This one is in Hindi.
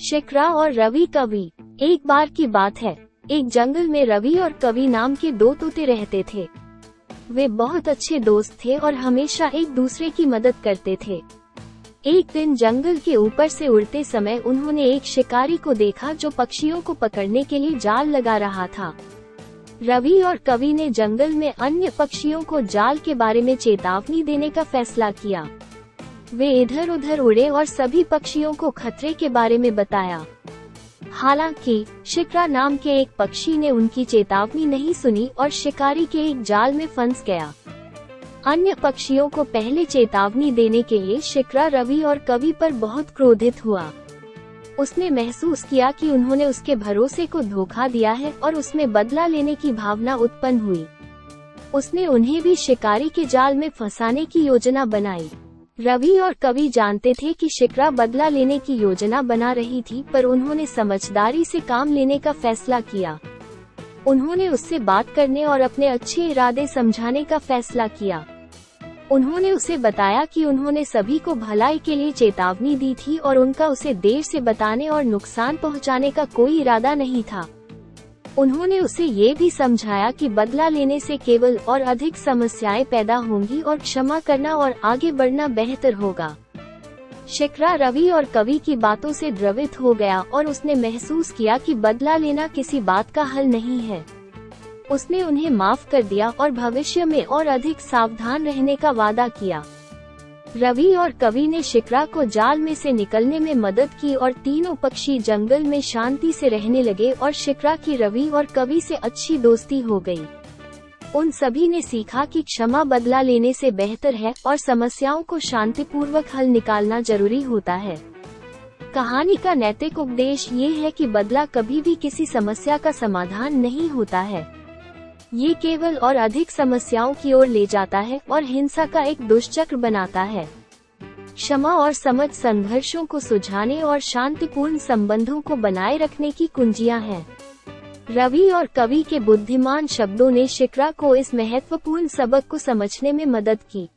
शिक्रा और रवि कवि। एक बार की बात है। एक जंगल में रवि और कवि नाम के दो तोते रहते थे। वे बहुत अच्छे दोस्त थे और हमेशा एक दूसरे की मदद करते थे। एक दिन जंगल के ऊपर से उड़ते समय उन्होंने एक शिकारी को देखा जो पक्षियों को पकड़ने के लिए जाल लगा रहा था। रवि और कवि ने जंगल में अन्य पक्षियों को जाल के बारे में चेतावनी देने का फैसला किया। वे इधर उधर उड़े और सभी पक्षियों को खतरे के बारे में बताया। हालाँकि शिकरा नाम के एक पक्षी ने उनकी चेतावनी नहीं सुनी और शिकारी के एक जाल में फंस गया। अन्य पक्षियों को पहले चेतावनी देने के लिए शिकरा रवि और कवि पर बहुत क्रोधित हुआ। उसने महसूस किया कि उन्होंने उसके भरोसे को धोखा दिया है और उसमें बदला लेने की भावना उत्पन्न हुई। उसने उन्हें भी शिकारी के जाल में फंसाने की योजना बनाई। रवि और कवि जानते थे कि शिकरा बदला लेने की योजना बना रही थी, पर उन्होंने समझदारी से काम लेने का फैसला किया। उन्होंने उससे बात करने और अपने अच्छे इरादे समझाने का फैसला किया। उन्होंने उसे बताया कि उन्होंने सभी को भलाई के लिए चेतावनी दी थी और उनका उसे देर से बताने और नुकसान पहुँचाने का कोई इरादा नहीं था। उन्होंने उसे ये भी समझाया कि बदला लेने से केवल और अधिक समस्याएँ पैदा होंगी और क्षमा करना और आगे बढ़ना बेहतर होगा। शिकरा रवि और कवि की बातों से द्रवित हो गया और उसने महसूस किया कि बदला लेना किसी बात का हल नहीं है। उसने उन्हें माफ़ कर दिया और भविष्य में और अधिक सावधान रहने का वादा किया। रवि और कवि ने शिकरा को जाल में से निकलने में मदद की और तीनों पक्षी जंगल में शांति से रहने लगे और शिकरा की रवि और कवि से अच्छी दोस्ती हो गई। उन सभी ने सीखा कि क्षमा बदला लेने से बेहतर है और समस्याओं को शांतिपूर्वक हल निकालना ज़रूरी होता है कहानी का नैतिक उपदेश ये है कि बदला कभी भी किसी समस्या का समाधान नहीं होता है ये केवल और अधिक समस्याओं की ओर ले जाता है और हिंसा का एक दुष्चक्र बनाता है। क्षमा और समझ संघर्षों को सुझाने और शांतिपूर्ण संबंधों को बनाए रखने की कुंजियाँ हैं। रवि और कवि के बुद्धिमान शब्दों ने शिकरा को इस महत्वपूर्ण सबक को समझने में मदद की।